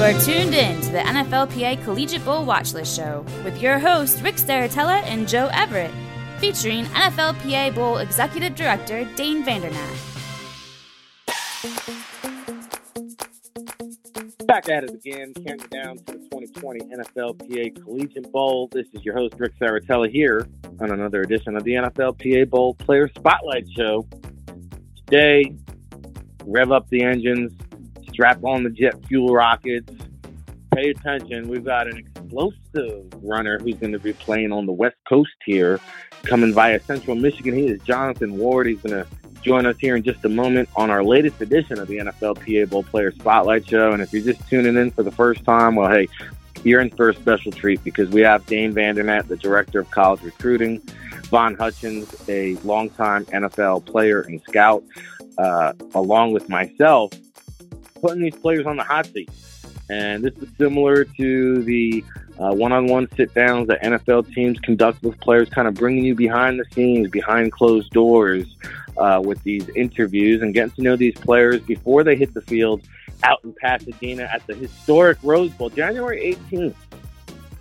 You are tuned in to the NFLPA Collegiate Bowl Watchlist Show with your hosts Rick Serritella and Joe Everett, featuring NFLPA Bowl Executive Director Dane Vandernat. Back at it again, counting down to the 2020 NFLPA Collegiate Bowl. This is your host Rick Serritella here on another edition of the NFLPA Bowl Player Spotlight Show. Today, rev up the engines, strap on the jet fuel rockets, pay attention. We've got an explosive runner who's going to be playing on the West Coast here, coming via Central Michigan. He is Jonathan Ward. He's going to join us here in just a moment on our latest edition of the NFLPA Bowl Player Spotlight Show. And if you're just tuning in for the first time, well, hey, you're in for a special treat because we have Dane Vandernat, the Director of College Recruiting, Von Hutchins, a longtime NFL player and scout, uh, along with myself, putting these players on the hot seat. And this is similar to the uh, one-on-one sit-downs that NFL teams conduct with players, kind of bringing you behind the scenes, behind closed doors, uh, with these interviews and getting to know these players before they hit the field out in Pasadena at the historic Rose Bowl, January 18th.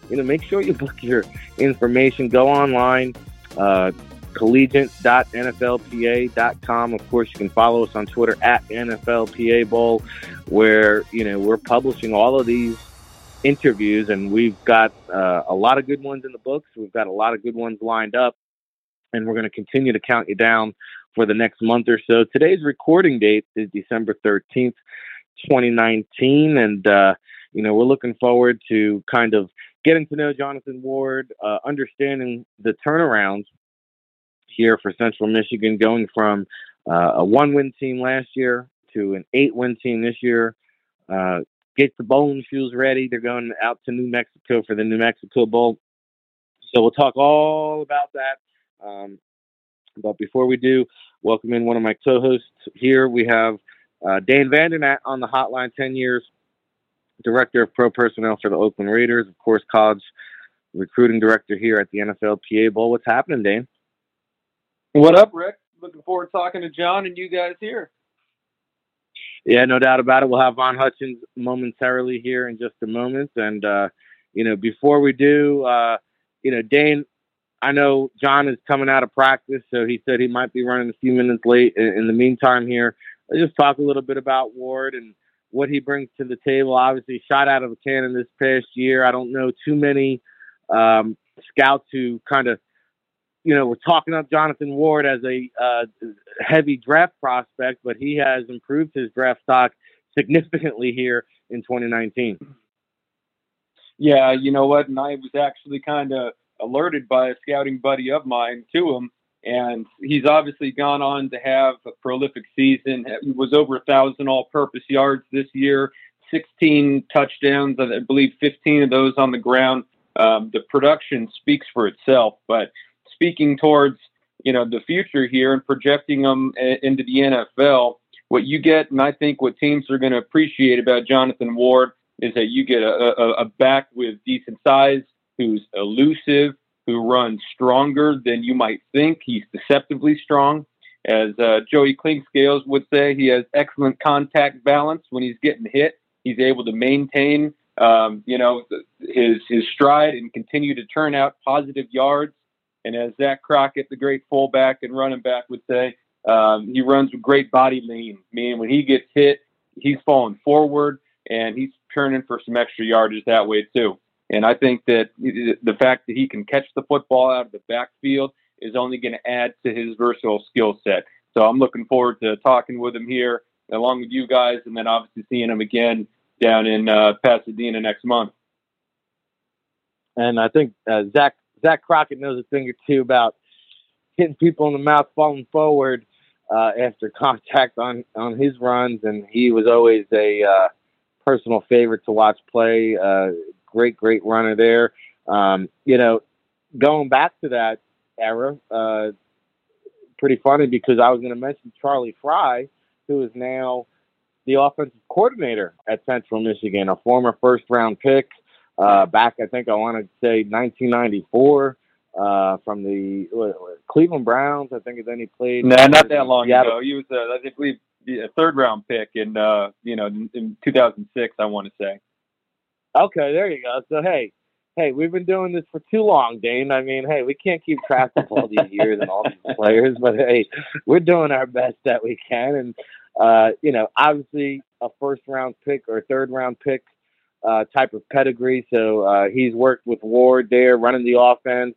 You know, make sure you book your information. Go online, uh, collegiate.nflpa.com. Of course, you can follow us on Twitter at NFLPA Bowl, where, you know, we're publishing all of these interviews, and we've got uh, a lot of good ones in the books. We've got a lot of good ones lined up, and we're going to continue to count you down for the next month or so. Today's recording date is December 13th, 2019, and, uh, you know, we're looking forward to kind of getting to know Jonathan Ward, uh, understanding the turnarounds here for Central Michigan, going from uh, a one win team last year to an eight win team this year. Uh, get the bowling shoes ready. They're going out to New Mexico for the New Mexico Bowl. So we'll talk all about that. Um, but before we do, welcome in one of my co hosts here. We have uh, Dane Vandernat on the hotline, 10 years, director of pro personnel for the Oakland Raiders, of course, college recruiting director here at the NFLPA Bowl. What's happening, Dane? What up, Rick? Looking forward to talking to John and you guys here. Yeah, no doubt about it. We'll have Von Hutchins momentarily here in just a moment. And, uh, you know, before we do, uh, you know, Dane, I know John is coming out of practice, so he said he might be running a few minutes late. In, the meantime, here, let's just talk a little bit about Ward and what he brings to the table. Obviously, shot out of a cannon this past year. I don't know too many um, scouts who kind of you know, we're talking up Jonathan Ward as a uh, heavy draft prospect, but he has improved his draft stock significantly here in 2019. Yeah, you know what? And I was actually kind of alerted by a scouting buddy of mine to him, and he's obviously gone on to have a prolific season. He was over a thousand all-purpose yards this year, 16 touchdowns, I believe 15 of those on the ground. Um, the production speaks for itself, but speaking towards you know the future here and projecting them into the NFL, what you get, and I think what teams are going to appreciate about Jonathan Ward is that you get a, a, a back with decent size, who's elusive, who runs stronger than you might think. He's deceptively strong. As uh, Joey Clinkscales would say, he has excellent contact balance when he's getting hit. He's able to maintain, um, you know, his his stride and continue to turn out positive yards. And as Zach Crockett, the great fullback and running back, would say, um, he runs with great body lean, meaning when he gets hit, he's falling forward and he's turning for some extra yardage that way too. And I think that the fact that he can catch the football out of the backfield is only going to add to his versatile skill set. So I'm looking forward to talking with him here, along with you guys, and then obviously seeing him again down in uh, Pasadena next month. And I think uh, Zach Zach Crockett knows a thing or two about hitting people in the mouth, falling forward uh, after contact on on his runs, and he was always a uh, personal favorite to watch play. Uh, great, great runner there. Um, you know, going back to that era, uh, pretty funny because I was going to mention Charlie Frye, who is now the offensive coordinator at Central Michigan, a former first round pick uh, back, I think I want to say 1994 uh, from the what, Cleveland Browns. I think then he played. Nah, not that long Seattle. ago. He was, uh, I think, a third round pick in, uh, you know, in, in 2006. I want to say. Okay, there you go. So hey, hey, we've been doing this for too long, Dane. I mean, hey, we can't keep track of all these years and all these players, but hey, we're doing our best that we can. And uh, you know, obviously a first round pick or third round pick uh, type of pedigree. So uh, he's worked with Ward there, running the offense,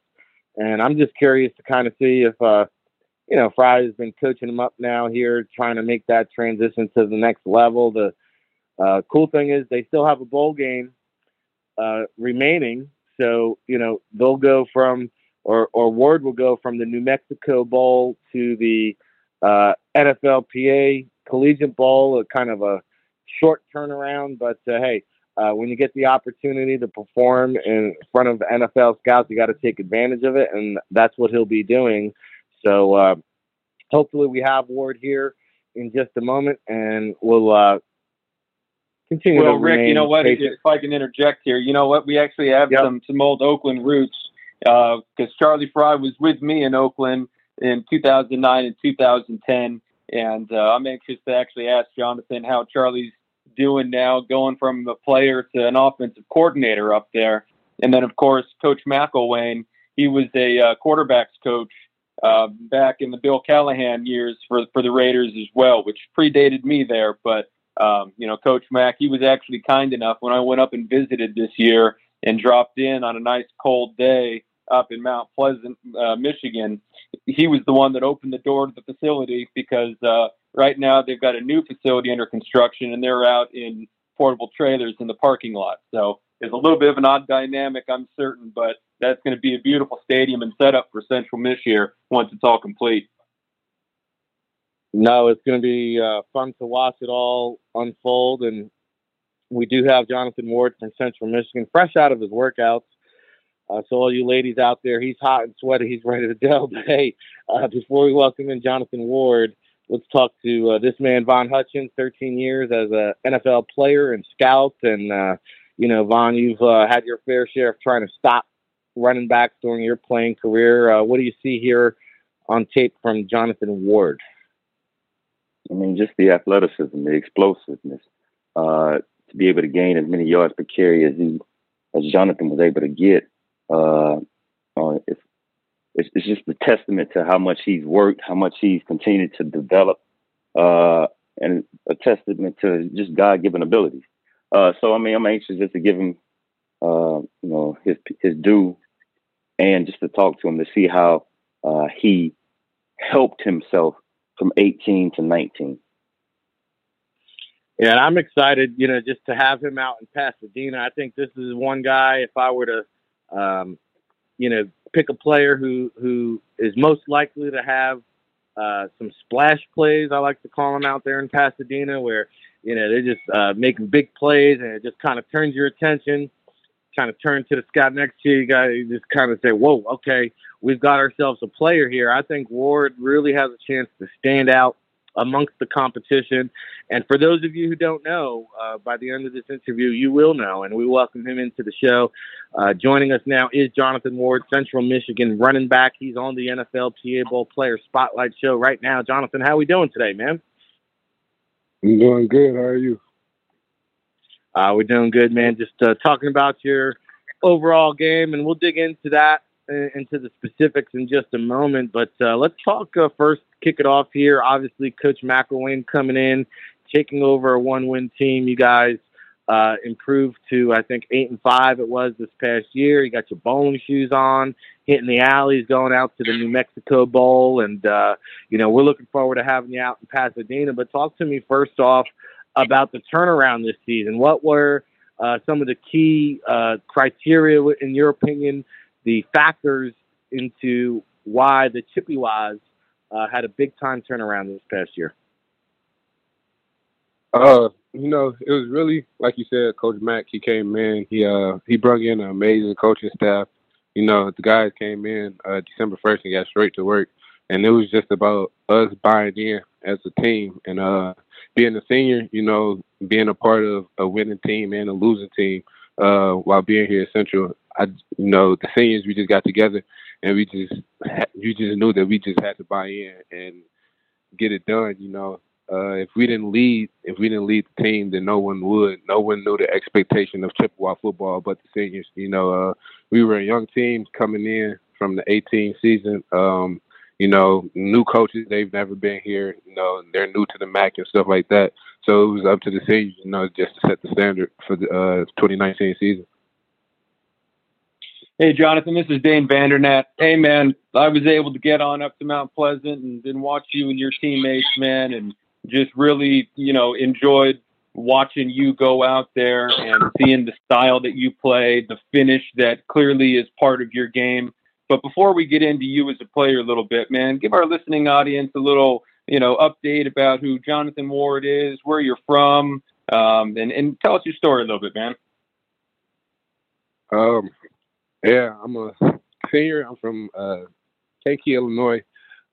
and I'm just curious to kind of see if uh, you know Frye's been coaching him up now here, trying to make that transition to the next level. The uh, cool thing is they still have a bowl game uh, remaining. So, you know, they'll go from, or, or Ward will go from the New Mexico Bowl to the uh, NFLPA Collegiate Bowl, a kind of a short turnaround. But uh, hey, uh, when you get the opportunity to perform in front of NFL scouts, you got to take advantage of it, and that's what he'll be doing. So uh, hopefully, we have Ward here in just a moment, and we'll uh, continue. Well, Rick, you know what? Patient. If I can interject here, you know what? We actually have yep. some some old Oakland roots because uh, Charlie Frye was with me in Oakland in 2009 and 2010, and uh, I'm anxious to actually ask Jonathan how Charlie's doing now, going from a player to an offensive coordinator up there, and then of course Coach McElwain. He was a uh, quarterbacks coach uh, back in the Bill Callahan years for for the Raiders as well, which predated me there, but um, you know, Coach Mack, he was actually kind enough when I went up and visited this year and dropped in on a nice cold day up in Mount Pleasant, uh, Michigan. He was the one that opened the door to the facility because uh, right now they've got a new facility under construction and they're out in portable trailers in the parking lot. So it's a little bit of an odd dynamic, I'm certain, but that's going to be a beautiful stadium and setup for Central Miss here once it's all complete. No, it's going to be uh, fun to watch it all unfold. And we do have Jonathan Ward from Central Michigan, fresh out of his workouts. Uh, so all you ladies out there, he's hot and sweaty. He's ready to go. But hey, uh, before we welcome in Jonathan Ward, let's talk to uh, this man, Von Hutchins, 13 years as a NFL player and scout. And, uh, you know, Von, you've uh, had your fair share of trying to stop running backs during your playing career. Uh, what do you see here on tape from Jonathan Ward? I mean, just the athleticism, the explosiveness, uh, to be able to gain as many yards per carry as he, as Jonathan was able to get. Uh, uh, it's, it's just a testament to how much he's worked, how much he's continued to develop, uh, and a testament to just God given abilities. Uh, so I mean, I'm anxious just to give him, uh, you know, his his due, and just to talk to him to see how uh, he helped himself from 18 to 19. Yeah, and I'm excited, you know, just to have him out in Pasadena. I think this is one guy. If I were to, um, you know, pick a player who who is most likely to have uh, some splash plays, I like to call them out there in Pasadena, where you know they're just uh, making big plays and it just kind of turns your attention. Kind of turn to the scout next to you. You got to just kind of say, "Whoa, okay, we've got ourselves a player here. I think Ward really has a chance to stand out amongst the competition. And for those of you who don't know, uh, by the end of this interview, you will know. And we welcome him into the show. Uh, joining us now is Jonathan Ward, Central Michigan running back. He's on the NFL PA Bowl Player Spotlight show right now. Jonathan, how are we doing today, man? I'm doing good. How are you? Uh, we're doing good, man. Just uh, talking about your overall game, and we'll dig into that into the specifics in just a moment, but uh, let's talk uh, first. Kick it off here. Obviously, Coach McElwain coming in, taking over a one-win team. You guys uh, improved to I think eight and five. It was this past year. You got your bowling shoes on, hitting the alleys, going out to the New Mexico Bowl, and uh, you know we're looking forward to having you out in Pasadena. But talk to me first off about the turnaround this season. What were uh, some of the key uh, criteria, in your opinion, the factors into why the Chippewas uh, had a big time turnaround this past year? Uh, you know, it was really like you said, Coach Mack. He came in. He uh he brought in an amazing coaching staff. You know, the guys came in uh, December first and got straight to work, and it was just about us buying in as a team and uh being a senior. You know, being a part of a winning team and a losing team uh while being here at Central. I, you know, the seniors we just got together and we just, you just knew that we just had to buy in and get it done. You know, uh, if we didn't lead, if we didn't lead the team, then no one would. No one knew the expectation of Chippewa football, but the seniors. You know, uh, we were a young team coming in from the 18 season. Um, you know, new coaches, they've never been here. You know, they're new to the MAC and stuff like that. So it was up to the seniors, you know, just to set the standard for the uh, 2019 season. Hey, Jonathan, this is Dane Vandernat. Hey, man, I was able to get on up to Mount Pleasant and then watch you and your teammates, man, and just really, you know, enjoyed watching you go out there and seeing the style that you play, the finish that clearly is part of your game. But before we get into you as a player a little bit, man, give our listening audience a little, you know, update about who Jonathan Ward is, where you're from, um, and, and tell us your story a little bit, man. Um, yeah, I'm a senior. I'm from uh, Kankakee, Illinois,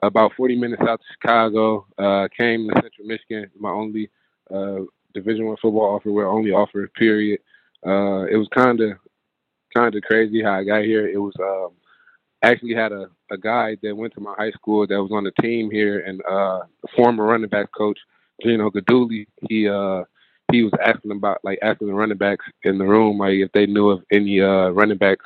about 40 minutes out of Chicago. Uh, came to Central Michigan, my only uh, Division One football offer, where only offer period. Uh, it was kind of kind of crazy how I got here. It was um, actually had a, a guy that went to my high school that was on the team here, and uh, former running back coach Gino Guidugli. He uh, he was asking about like asking the running backs in the room like if they knew of any uh, running backs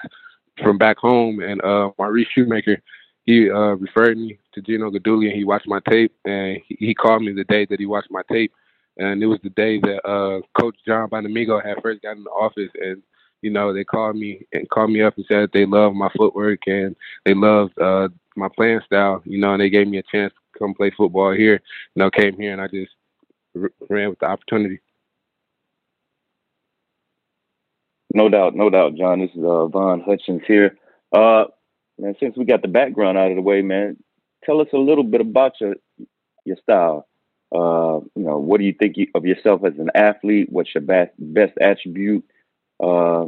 from back home, and uh, Maurice Shoemaker. He uh, referred me to Gino Guidugli, and he watched my tape, and he, he called me the day that he watched my tape, and it was the day that uh, Coach John Bonamego had first gotten in the office, and you know they called me and called me up and said they loved my footwork and they loved uh, my playing style, you know, and they gave me a chance to come play football here. You know, came here and I just r- ran with the opportunity. No doubt, no doubt, John. This is uh, Von Hutchins here. Uh, man, since we got the background out of the way, man, tell us a little bit about your your style. Uh, you know, what do you think of yourself as an athlete? What's your best best attribute? Uh,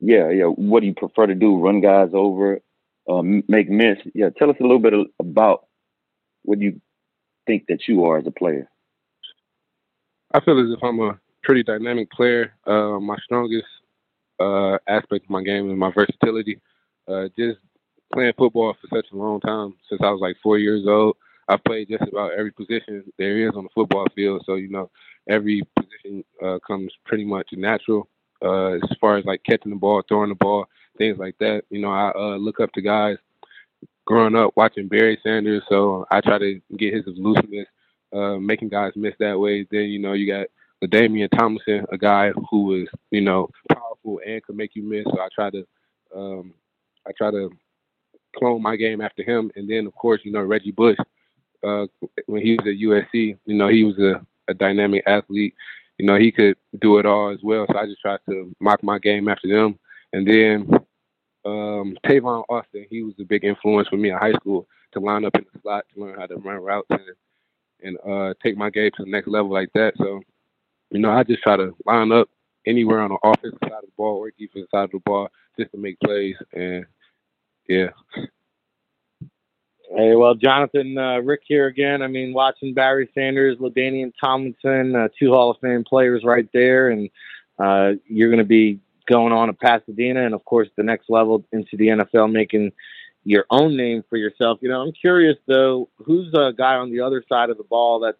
yeah, yeah. What do you prefer to do? Run guys over, uh, make miss? Yeah, tell us a little bit about what you think that you are as a player. I feel as if I'm a pretty dynamic player. Uh, my strongest uh, aspect of my game is my versatility. Uh, just playing football for such a long time since I was like four years old. I've played just about every position there is on the football field. So you know, every position uh, comes pretty much natural uh, as far as like catching the ball, throwing the ball, things like that. You know, I uh, look up to guys growing up watching Barry Sanders, so I try to get his elusiveness, uh, making guys miss that way. Then you know you got LaDainian Tomlinson, a guy who was you know powerful and could make you miss. So I try to um, I try to clone my game after him. And then of course you know Reggie Bush, uh, when he was at USC, you know he was a, a dynamic athlete you know, he could do it all as well. So I just tried to mock my game after them. And then um, Tavon Austin, he was a big influence for me in high school to line up in the slot to learn how to run routes and and uh, take my game to the next level like that. So, you know, I just try to line up anywhere on the offensive side of the ball or defensive side of the ball just to make plays. And yeah. Hey, well, Jonathan, uh, Rick here again. I mean, watching Barry Sanders, LaDainian Tomlinson, uh, two Hall of Fame players right there, and uh, you're going to be going on to Pasadena, and of course, the next level into the NFL, making your own name for yourself. You know, I'm curious though, who's a guy on the other side of the ball that's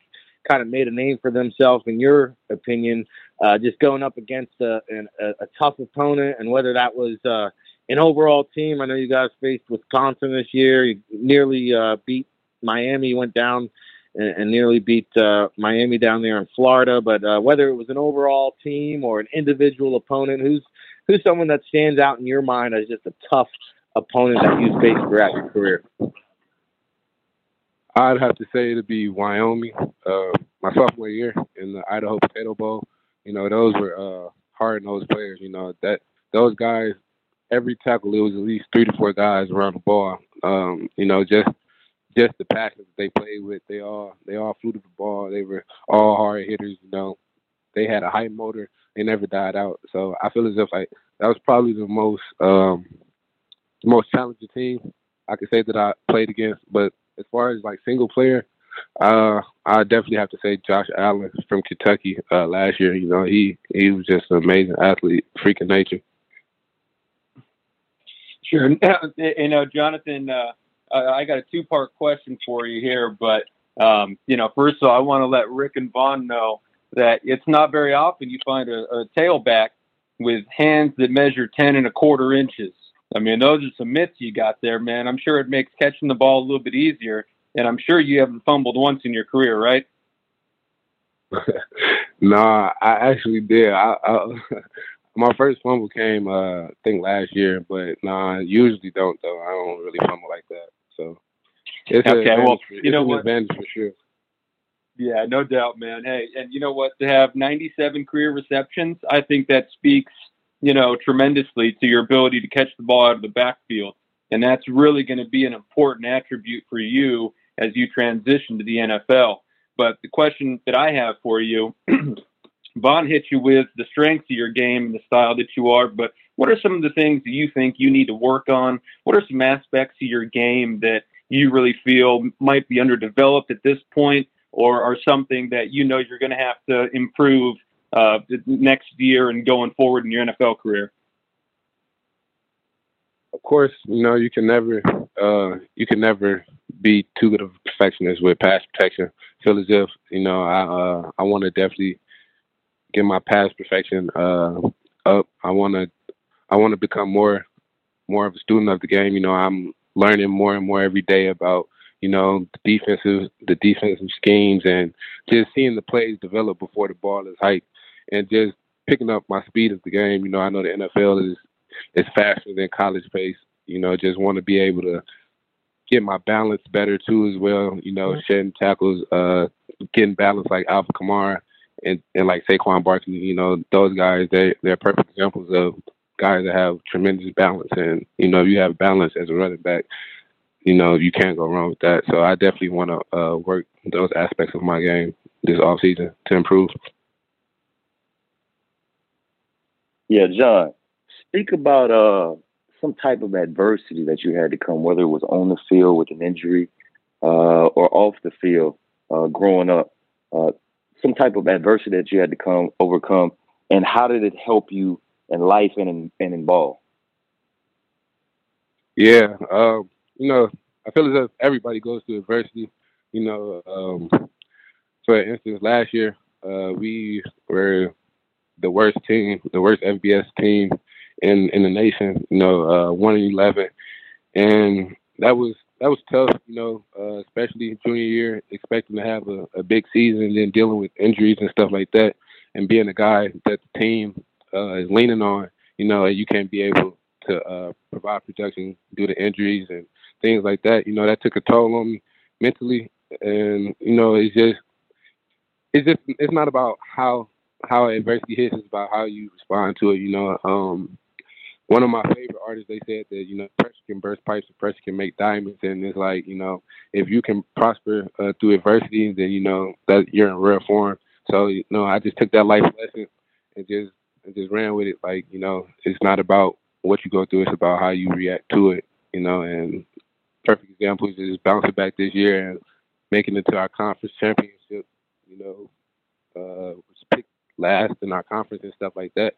kind of made a name for themselves, in your opinion, uh, just going up against a, a, a tough opponent, and whether that was uh, an overall team. I know you guys faced Wisconsin this year. You nearly uh, beat Miami. Went down and, and nearly beat uh, Miami down there in Florida. But uh, whether it was an overall team or an individual opponent, who's who's someone that stands out in your mind as just a tough opponent that you've faced throughout your career? I'd have to say it'd be Wyoming. Uh, my sophomore year in the Idaho Potato Bowl. You know, those were uh, hard nosed players. You know that those guys every tackle it was at least three to four guys around the ball. Um, you know, just just the passion that they played with. They all they all flew to the ball. They were all hard hitters. You know, they had a high motor. They never died out. So I feel as if like that was probably the most um, the most challenging team I could say that I played against. But as far as like single player, uh, I definitely have to say Josh Allen from Kentucky uh, last year. You know, he he was just an amazing athlete, freaking nature. Sure. You know, Jonathan, uh, I got a two part question for you here, but Um, you know, first of all, I want to let Rick and Von know that it's not very often you find a, a tailback with hands that measure 10 and a quarter inches. I mean, those are some myths you got there, man. I'm sure it makes catching the ball a little bit easier. And I'm sure you haven't fumbled once in your career, right? nah, I actually did. I, I my first fumble came, uh, I think last year, but nah, I usually don't though. I don't really fumble like that. So it's okay. Well, for, you know what? advantage for sure. Yeah, no doubt, man. Hey, and you know what? To have 97 career receptions, I think that speaks, you know, tremendously to your ability to catch the ball out of the backfield. And that's really going to be an important attribute for you as you transition to the NFL. But the question that I have for you, Von hit you with the strengths of your game and the style that you are, but what are some of the things that you think you need to work on? What are some aspects of your game that you really feel might be underdeveloped at this point or are something that you know you're going to have to improve uh, next year and going forward in your NFL career? Of course, you know you can never uh, you can never be too good of a perfectionist with pass protection. Feel as if you know I uh, I want to definitely get my pass perfection uh, up. I want to I want to become more more of a student of the game. You know, I'm learning more and more every day about you know, the defensive the defensive schemes and just seeing the plays develop before the ball is hiked and just picking up my speed of the game. You know, I know the NFL is is faster than college pace. You know, just want to be able to get my balance better too as well. You know, shedding tackles, uh, getting balance like Alvin Kamara and, and like Saquon Barkley. You know, those guys they they're perfect examples of guys that have tremendous balance. And you know, you have balance as a running back you know, you can't go wrong with that. So I definitely want to uh, work those aspects of my game this off season to improve. Yeah, John, speak about uh, some type of adversity that you had to come, whether it was on the field with an injury uh, or off the field uh, growing up. Some type of adversity that you had to come overcome, and how did it help you in life and in, and in ball? Yeah, um, you know, I feel as if everybody goes through adversity. You know, um, for instance, last year uh, we were the worst team, the worst FBS team in in the nation. You know, uh, one and eleven, and that was that was tough. You know, uh, especially junior year, expecting to have a, a big season, and then dealing with injuries and stuff like that, and being a guy that the team uh, is leaning on. You know, you can't be able to uh, provide production due to injuries and things like that. You know, that took a toll on me mentally, and you know, it's just it's just it's not about how how adversity hits; it's about how you respond to it. You know, um, one of my favorite artists they said that you know pressure can burst pipes pressure can make diamonds, and it's like you know if you can prosper uh, through adversity, then you know that you're in rare form. So you know, I just took that life lesson and just and just ran with it. Like you know, it's not about what you go through; it's about how you react to it. You know, and perfect example is just bouncing back this year and making it to our conference championship. You know, uh, was picked last in our conference and stuff like that.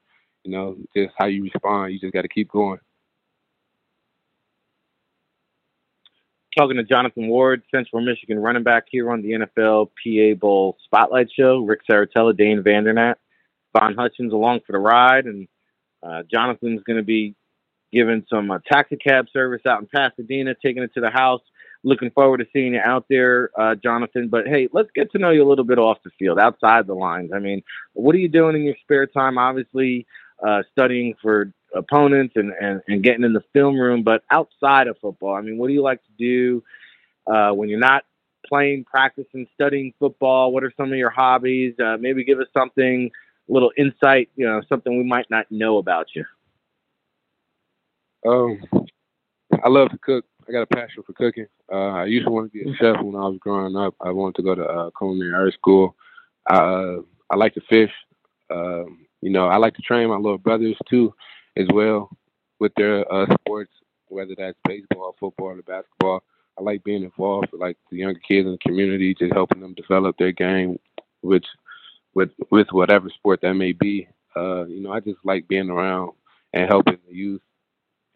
You know, just how you respond. You just got to keep going. Talking to Jonathan Ward, Central Michigan running back here on the NFL PA Bowl Spotlight Show. Rick Serritella, Dane Vandernat, Von Hutchins along for the ride, and uh, Jonathan's going to be giving some uh, taxi cab service out in Pasadena, taking it to the house. Looking forward to seeing you out there, uh, Jonathan. But hey, let's get to know you a little bit off the field, outside the lines. I mean, what are you doing in your spare time? Obviously, uh, studying for opponents and, and, and getting in the film room, but outside of football, I mean, what do you like to do uh, when you're not playing, practicing, studying football? What are some of your hobbies? Uh, maybe give us something, a little insight, you know, something we might not know about you. Um, I love to cook. I got a passion for cooking. Uh, I used to want to be a chef when I was growing up. I wanted to go to uh, culinary art school. I, uh, I like to fish. Um, you know, I like to train my little brothers too, as well, with their uh, sports, whether that's baseball, football, or basketball. I like being involved with like the younger kids in the community, just helping them develop their game, which with with whatever sport that may be. Uh, you know, I just like being around and helping the youth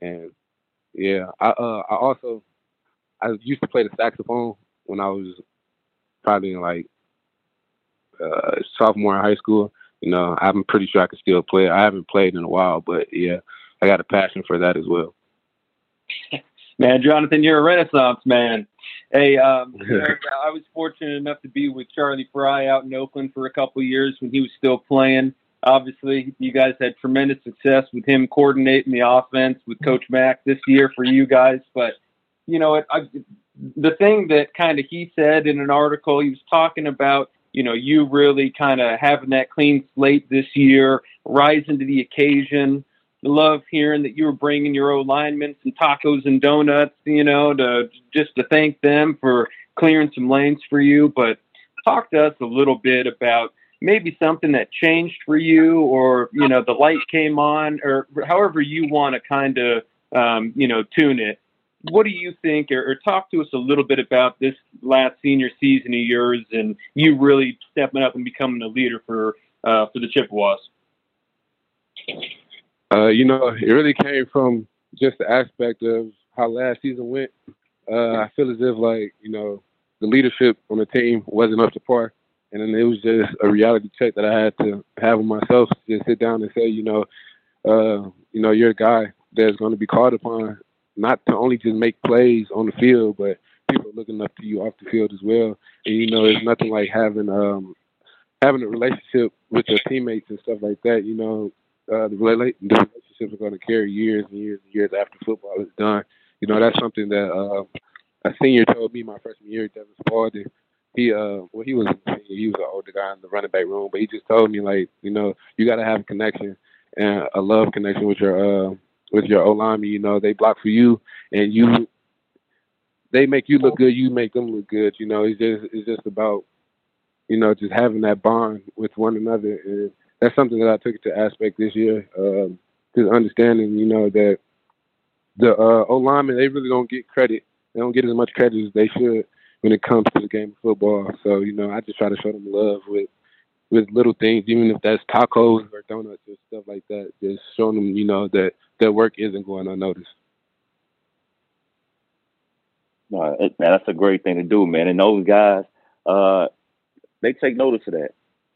and yeah, I uh I also I used to play the saxophone when I was probably like uh, sophomore in high school. You know, I'm pretty sure I can still play. I haven't played in a while, but yeah, I got a passion for that as well. Man, Jonathan, you're a renaissance man. Hey, um, I was fortunate enough to be with Charlie Frye out in Oakland for a couple of years when he was still playing. Obviously, you guys had tremendous success with him coordinating the offense with Coach Mack this year for you guys. But you know, it, I, the thing that kind of he said in an article, he was talking about you know you really kind of having that clean slate this year, rising to the occasion love hearing that you were bringing your old linemen some tacos and donuts, you know, to just to thank them for clearing some lanes for you. But talk to us a little bit about maybe something that changed for you, or you know, the light came on, or however you want to kind of um, you know tune it. What do you think, or, or talk to us a little bit about this last senior season of yours, and you really stepping up and becoming a leader for uh, for the Chippewas? Uh, you know, it really came from just the aspect of how last season went. Uh, I feel as if like you know the leadership on the team wasn't up to par, and then it was just a reality check that I had to have with myself. Just sit down and say, you know, uh, you know, you're a guy that's going to be called upon not to only just make plays on the field, but people are looking up to you off the field as well. And you know, it's nothing like having um having a relationship with your teammates and stuff like that. You know, uh, the, rela- the relationships are going to carry years and years and years after football is done. You know, that's something that uh, a senior told me my freshman year, Devon Spalding. He, uh, well, he was he was an older guy in the running back room, but he just told me like, you know, you got to have a connection and a love connection with your uh, with your O lineman. You know, they block for you, and you they make you look good. You make them look good. You know, it's just it's just about you know just having that bond with one another and that's something that I took to aspect this year. Um, just understanding, you know, that the uh, O linemen they really don't get credit. They don't get as much credit as they should when it comes to the game of football. So you know, I just try to show them love with with little things, even if that's tacos or donuts or stuff like that. Just showing them, you know, that their work isn't going unnoticed. No, man, that's a great thing to do, man. And those guys, uh, they take notice of that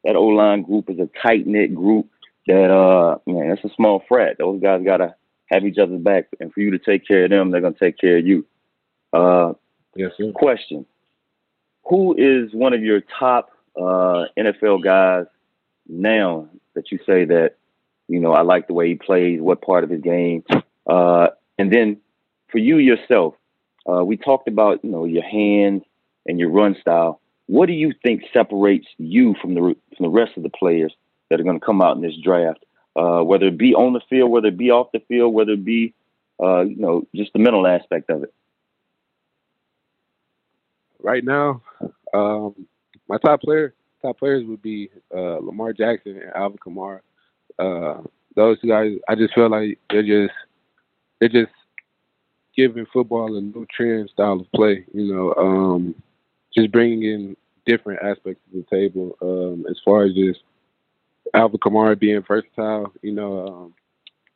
that O line group is a tight knit group. That uh, man, it's a small frat. Those guys gotta have each other's back, and for you to take care of them, they're gonna take care of you. Uh, yes, sir. Question: Who is one of your top uh, NFL guys now that you say that you know I like the way he plays, what part of his game, uh, and then for you yourself, uh, we talked about you know your hands and your run style. What do you think separates you from the from the rest of the players that are going to come out in this draft? Uh, whether it be on the field, whether it be off the field, whether it be uh, you know just the mental aspect of it. Right now, um, my top player top players would be uh, Lamar Jackson and Alvin Kamara. Uh, those guys, I just feel like they're just they're just giving football a new trend style of play. You know, um, just bringing in different aspects to the table um, as far as just Alvin Kamara being versatile. You know, um,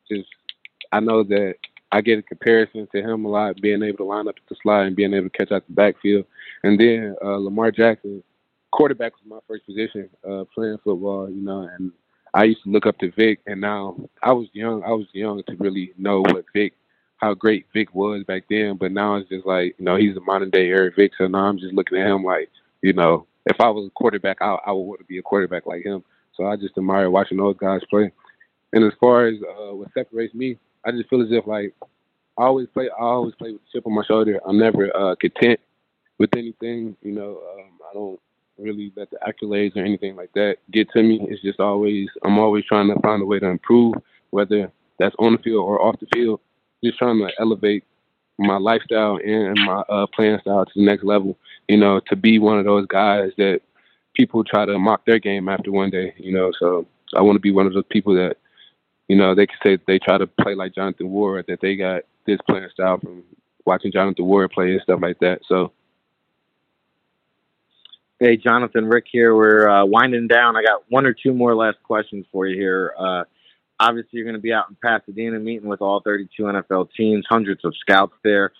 just I know that I get a comparison to him a lot, being able to line up at the slide and being able to catch out the backfield. And then uh, Lamar Jackson, quarterback was my first position uh, playing football. You know, and I used to look up to Vick, and now I was young. I was young to really know what Vick how great Vick was back then, but now it's just like, you know, he's a modern day Eric Vick. So now I'm just looking at him like, you know, if I was a quarterback, I, I would want to be a quarterback like him. So I just admire watching those guys play. And as far as uh, what separates me, I just feel as if like I always play. I always play with a chip on my shoulder. I'm never uh, content with anything. You know, um, I don't really let the accolades or anything like that get to me. It's just always I'm always trying to find a way to improve, whether that's on the field or off the field just trying to elevate my lifestyle and my uh, playing style to the next level. You know, to be one of those guys that people try to mock their game after one day. You know, so I want to be one of those people that, you know, they can say they try to play like Jonathan Ward, that they got this playing style from watching Jonathan Ward play and stuff like that. So. Hey, Jonathan, Rick here. We're uh, winding down. I got one or two more last questions for you here. Uh, obviously you're going to be out in Pasadena meeting with all 32 NFL teams, hundreds of scouts there.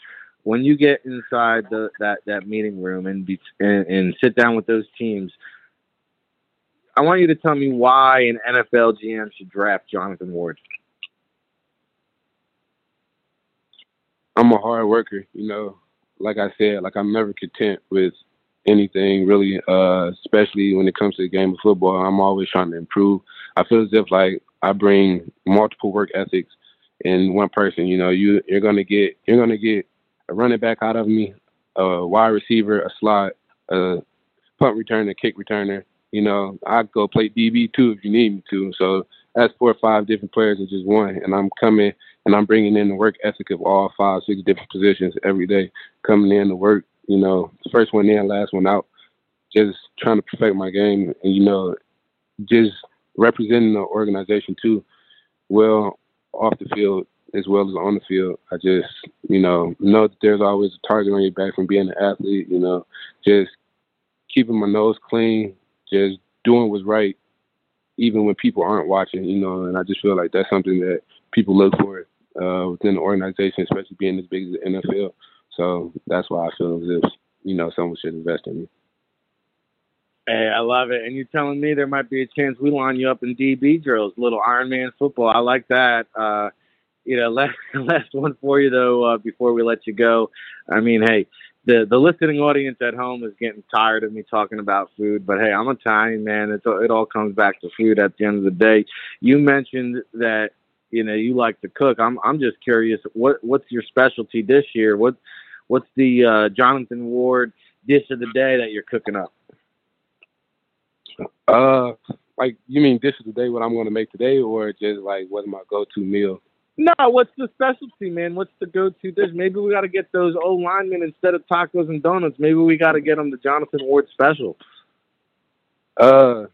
when you get inside the that that meeting room and be and, and sit down with those teams, I want you to tell me why an NFL GM should draft Jonathan Ward. I'm a hard worker, you know. Like I said, like I'm never content with anything really, uh, especially when it comes to the game of football. I'm always trying to improve. I feel as if like I bring multiple work ethics in one person. You know, you you're gonna get you're gonna get a running back out of me, a wide receiver, a slot, a punt returner, kick returner. You know, I go play DB too if you need me to. So that's four or five different players in just one, and I'm coming and I'm bringing in the work ethic of all five, six different positions every day, coming in to work. You know, first one in, last one out, just trying to perfect my game, and you know, just representing the organization too, well off the field as well as on the field. I just, you know, know that there's always a target on your back from being an athlete. You know, just keeping my nose clean, just doing what's right, even when people aren't watching. You know, and I just feel like that's something that people look for uh, within the organization, especially being as big as the NFL. So that's why I feel as if you know someone should invest in me. Hey, I love it. And you're telling me there might be a chance we line you up in DB drills, little Iron Man football. I like that. Uh, you know, last last one for you though. Uh, before we let you go, I mean, hey, the the listening audience at home is getting tired of me talking about food, but hey, I'm Italian man. It's it all comes back to food at the end of the day. You mentioned that you know you like to cook. I'm I'm just curious what what's your specialty this year? What what's the uh, Jonathan Ward dish of the day that you're cooking up? Uh, like you mean dish of the day? What I'm going to make today, or just like what's my go-to meal? No, what's the specialty, man? What's the go-to dish? Maybe we got to get those old linemen instead of tacos and donuts. Maybe we got to get them the Jonathan Ward special. Uh,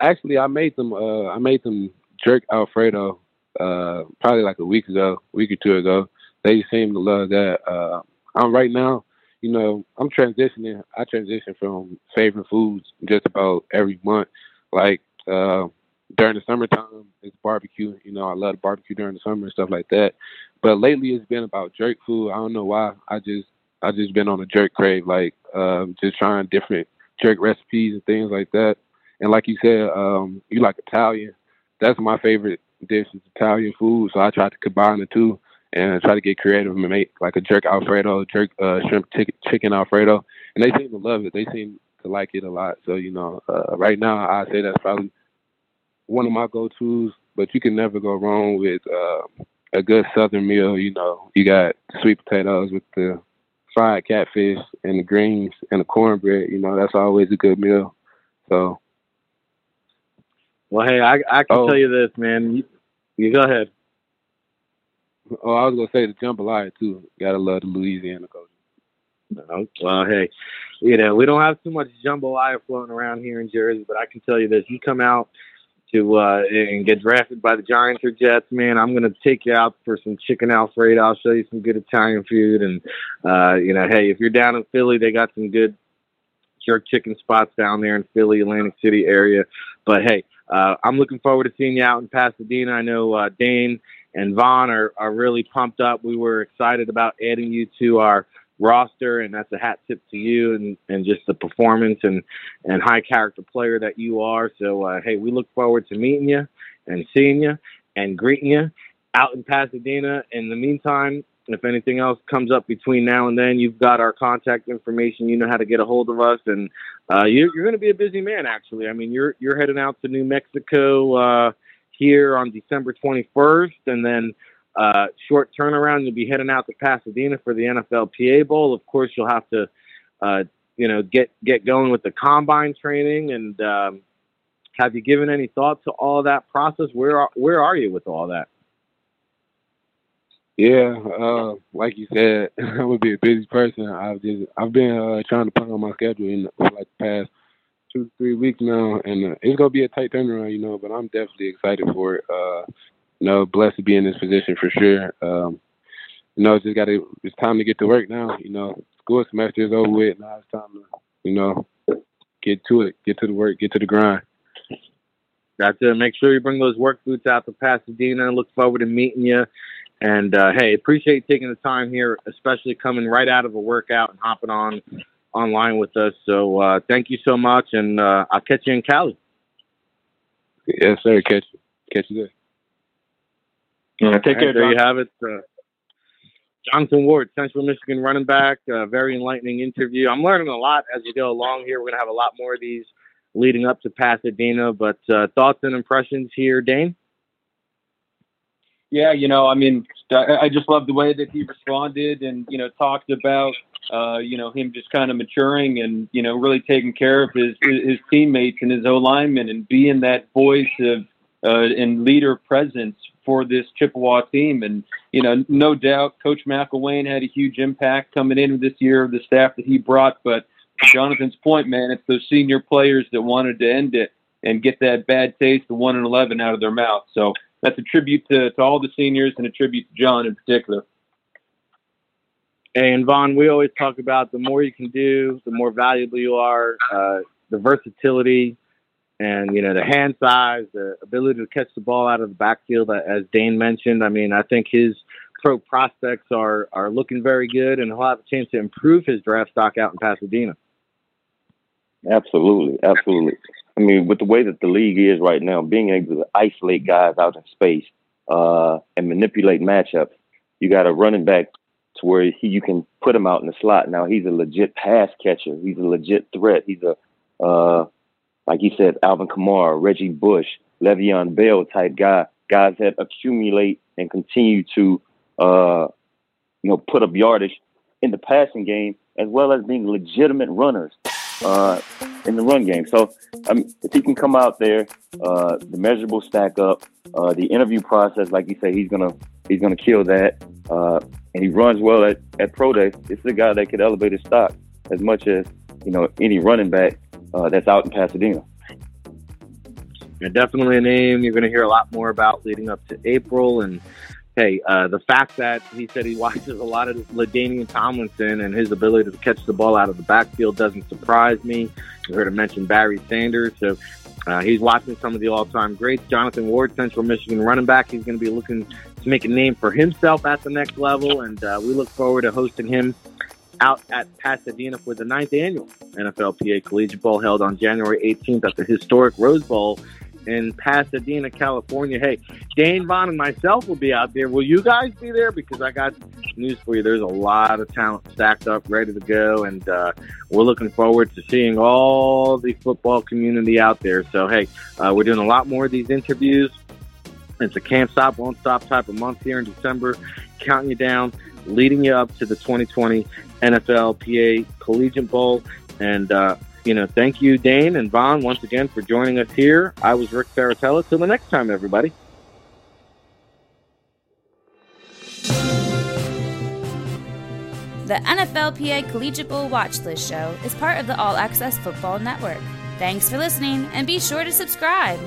actually, I made them. Uh, I made them jerk Alfredo uh, probably like a week ago, week or two ago. They seem to love that. Uh, I'm right now, you know, I'm transitioning. I transition from favorite foods just about every month. Like uh, during the summertime, it's barbecue. You know, I love barbecue during the summer and stuff like that. But lately, it's been about jerk food. I don't know why. I just I just been on a jerk crave, like uh, just trying different jerk recipes and things like that. And like you said, um, you like Italian. That's my favorite dish is Italian food, so I tried to combine the two and try to get creative and make like a jerk Alfredo, jerk uh, shrimp chicken Alfredo, and they seem to love it. They seem to like it a lot. So you know, uh, right now I say that's probably one of my go-tos. But you can never go wrong with uh, a good Southern meal. You know, you got sweet potatoes with the fried catfish and the greens and the cornbread. You know, that's always a good meal. So well, hey, I I can oh. tell you this, man. You, go ahead. Oh, I was gonna say the jambalaya too. Gotta love the Louisiana culture. No, well, hey, you know we don't have too much jambalaya floating around here in Jersey, but I can tell you this: you come out to uh and get drafted by the Giants or Jets, man, I'm gonna take you out for some chicken Alfredo. I'll show you some good Italian food, and uh, you know, hey, if you're down in Philly, they got some good jerk chicken spots down there in Philly, Atlantic City area. But hey, uh, I'm looking forward to seeing you out in Pasadena. I know uh, Dane and Von are, are really pumped up. We were excited about adding you to our roster, and that's a hat tip to you and, and just the performance and, and high character player that you are. So, uh, hey, we look forward to meeting you and seeing you and greeting you out in Pasadena. In the meantime, if anything else comes up between now and then, you've got our contact information. You know how to get a hold of us, and uh, you, are you're going to be a busy man. Actually, I mean, you're you're heading out to New Mexico uh, here on December 21st, and then uh, short turnaround. You'll be heading out to Pasadena for the NFLPA Bowl. Of course, you'll have to, uh, you know, get get going with the combine training. And um, have you given any thought to all that process? Where are, where are you with all that? Yeah, uh, like you said, I'm gonna be a busy person. I've just I've been uh, trying to put on my schedule in like the past two three weeks now, and uh, it's gonna be a tight turnaround, you know. But I'm definitely excited for it. Uh, you know, blessed to be in this position for sure. Um, you know, just got to. It's time to get to work now. You know, school semester is over with. Now it's time to, you know, get to it, get to the work, get to the grind. Got to make sure you bring those work boots out to Pasadena. Look forward to meeting you And uh, hey, appreciate taking the time here, especially coming right out of a workout and hopping on online with us. So uh, thank you so much, and uh, I'll catch you in Cali. Yes, sir. Catch you. Catch you there. Take care. There you have it. Uh, Jonathan Ward, Central Michigan running back. Uh, very enlightening interview. I'm learning a lot as we go along here. We're going to have a lot more of these leading up to Pasadena. But uh, thoughts and impressions here, Dane? Yeah, you know, I mean, I just love the way that he responded and, you know, talked about, uh, you know, him just kind of maturing and, you know, really taking care of his his teammates and his O linemen and being that voice of uh, and leader presence for this Chippewa team. And, you know, no doubt Coach McElwain had a huge impact coming in this year, of the staff that he brought. But Jonathan's point, man, it's those senior players that wanted to end it and get that bad taste of 1 and 11 out of their mouth. So that's a tribute to, to all the seniors and a tribute to John in particular. And Von, we always talk about the more you can do, the more valuable you are. Uh, the versatility, and you know the hand size, the ability to catch the ball out of the backfield, as Dane mentioned. I mean, I think his pro prospects are are looking very good, and he'll have a chance to improve his draft stock out in Pasadena. Absolutely, absolutely. I mean, with the way that the league is right now, being able to isolate guys out in space uh, and manipulate matchups, you got a running back to where he, you can put him out in the slot. Now he's a legit pass catcher. He's a legit threat. He's a uh, like you said, Alvin Kamara, Reggie Bush, Le'Veon Bell type guy, guys that accumulate and continue to, uh, you know, put up yardage in the passing game as well as being legitimate runners uh, in the run game. So um, if he can come out there, uh, the measurables stack up. Uh, the interview process, like you say, he's gonna he's gonna kill that, uh, and he runs well at, at pro day. This is a guy that could elevate his stock as much as you know any running back uh, that's out in Pasadena. Yeah, definitely a name you're going to hear a lot more about leading up to April. And hey, uh, the fact that he said he watches a lot of LaDainian Tomlinson and his ability to catch the ball out of the backfield doesn't surprise me. You heard him mention Barry Sanders, so uh, he's watching some of the all-time greats. Jonathan Ward, Central Michigan running back. He's going to be looking to make a name for himself at the next level, and uh, we look forward to hosting him out at Pasadena for the ninth annual NFLPA Collegiate Bowl held on January 18th at the historic Rose Bowl in Pasadena, California. Hey, Dane Von and myself will be out there. Will you guys be there? Because I got news for you. There's a lot of talent stacked up, ready to go, and uh, we're looking forward to seeing all the football community out there. So, hey, uh, we're doing a lot more of these interviews. It's a can't stop, won't stop type of month here in December, counting you down, leading you up to the 2020 NFLPA Collegiate Bowl. And, uh, you know, thank you, Dane and Von, once again for joining us here. I was Ric Serritella. Till the next time, everybody. The NFLPA Collegiate Bowl Watch List Show is part of the All Access Football Network. Thanks for listening, and be sure to subscribe.